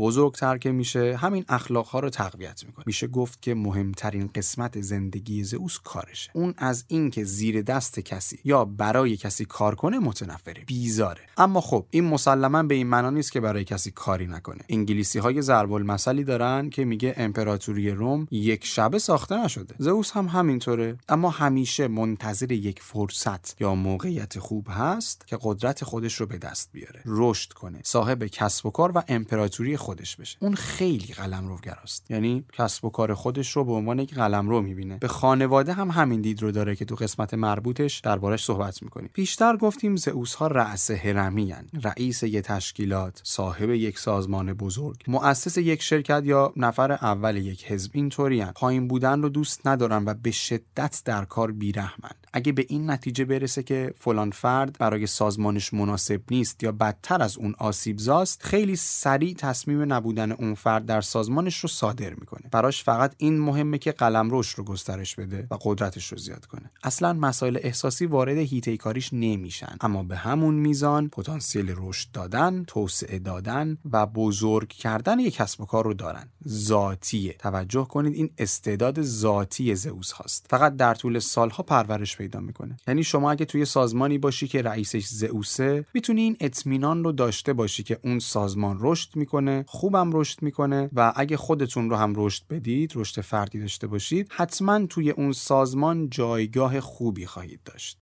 بزرگتر که میشه همین اخلاق ها رو تقویت می‌کنه. میشه گفت که مهمترین قسمت زندگی زئوس کارشه. اون از اینکه زیر دست کسی یا برای کسی کار کنه متنفره بیزاره. اما خب این مسلما به این معنا نیست که برای کسی کاری نکنه. انگلیسی های ضرب المثلی دارن که میگه امپراتوری روم یک شبه ساخته نشده. زئوس هم همینطوره. اما همیشه منتظر یک فرصت یا موقعیت خوب هست که قدرت خودش رو به دست بیاره. رشد کنه. صاحب کسب و کار و امپراتوری خودش بشه. اون خیلی قلمروگراست. یعنی کسب و کار خودش رو به عنوان یک قلمرو می‌بینه. به خانواده هم همین دید رو داره که تو قسمت مربوطش دربارش صحبت می‌کنیم. پیشتر گفتیم زئوس ها رأس هرمی رئیس یک تشکیلات صاحب یک سازمان بزرگ مؤسس یک شرکت یا نفر اول یک حزب اینطوری پایین بودن رو دوست ندارن و به شدت در کار بیرحمن. اگه به این نتیجه برسه که فلان فرد برای سازمانش مناسب نیست یا بدتر از اون آسیب زاست خیلی سریع تصمیم نبودن اون فرد در سازمانش رو صادر می‌کنه. براش فقط این مهمه که قلم روش رو گسترش بده و قدرتش رو زیاد کنه. اصلا مسائل احساسی وارد هیته کاریش نمیشن. اما به همون میزان پتانسیل رشد دادن توسعه دادن و بزرگ کردن یک کسب و کار رو دارن. ذاتیه. توجه کنید این استعداد ذاتی زئوس هاست. فقط در طول سالها پرورش پیدا می‌کنه. یعنی شما اگه توی سازمانی باشی که رئیسش زئوسه می‌تونی این اطمینان رو داشته باشی که اون سازمان رشد می‌کنه خوبم رشد می‌کنه و اگه خودتون رو هم رشد بدید رشد فردی داشته باشید حتما توی اون سازمان جایگاه خوبی خواهید داشت.